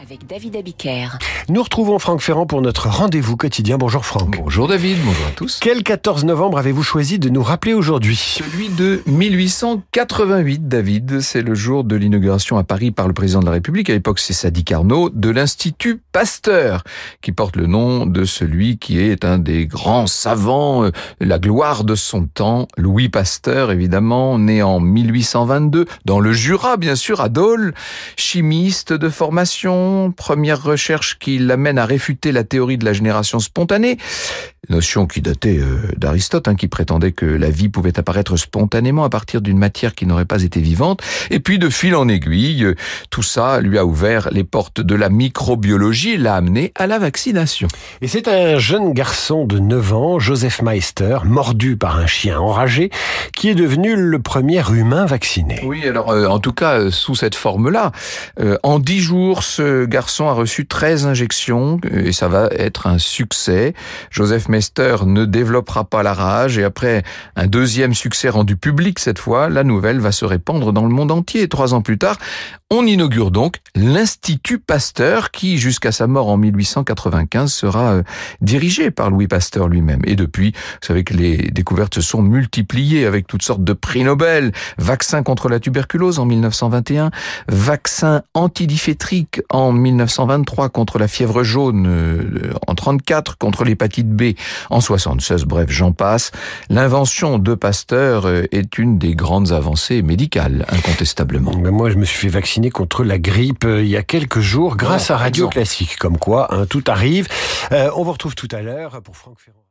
avec David Abiker. Nous retrouvons Franck Ferrand pour notre rendez-vous quotidien. Bonjour Franck. Bonjour David, bonjour à tous. Quel 14 novembre avez-vous choisi de nous rappeler aujourd'hui Celui de 1888, David. C'est le jour de l'inauguration à Paris par le président de la République, à l'époque c'est Sadi Carnot, de l'Institut Pasteur, qui porte le nom de celui qui est un des grands savants, euh, la gloire de son temps, Louis Pasteur, évidemment, né en 1822, dans le Jura, bien sûr, à Dole, chimiste de formation, première recherche qui l'amène à réfuter la théorie de la génération spontanée, notion qui datait euh, d'Aristote, hein, qui prétendait que la vie pouvait apparaître spontanément à partir d'une matière qui n'aurait pas été vivante. Et puis, de fil en aiguille, euh, tout ça lui a ouvert les portes de la microbiologie et l'a amené à la vaccination. Et c'est un jeune garçon de 9 ans, Joseph Meister, mordu par un chien enragé, qui est devenu le premier humain vacciné. Oui, alors euh, en tout cas, sous cette forme-là, en 10 jours, ce garçon a reçu 13 injections et ça va être un succès. Joseph Mester ne développera pas la rage et après un deuxième succès rendu public cette fois, la nouvelle va se répandre dans le monde entier. Trois ans plus tard, on inaugure donc l'Institut Pasteur qui, jusqu'à sa mort en 1895, sera euh, dirigé par Louis Pasteur lui-même. Et depuis, vous savez que les découvertes se sont multipliées avec toutes sortes de prix Nobel. Vaccin contre la tuberculose en 1921, vaccin antidiphétrique en 1923 contre la fièvre jaune euh, en 34, contre l'hépatite B en 76, bref, j'en passe. L'invention de Pasteur euh, est une des grandes avancées médicales, incontestablement. Mais moi, je me suis fait vacciner contre la grippe euh, il y a quelques jours grâce Oh, à Radio. Classique. Comme quoi, hein, tout arrive. Euh, on vous retrouve tout à l'heure pour Franck Ferrand.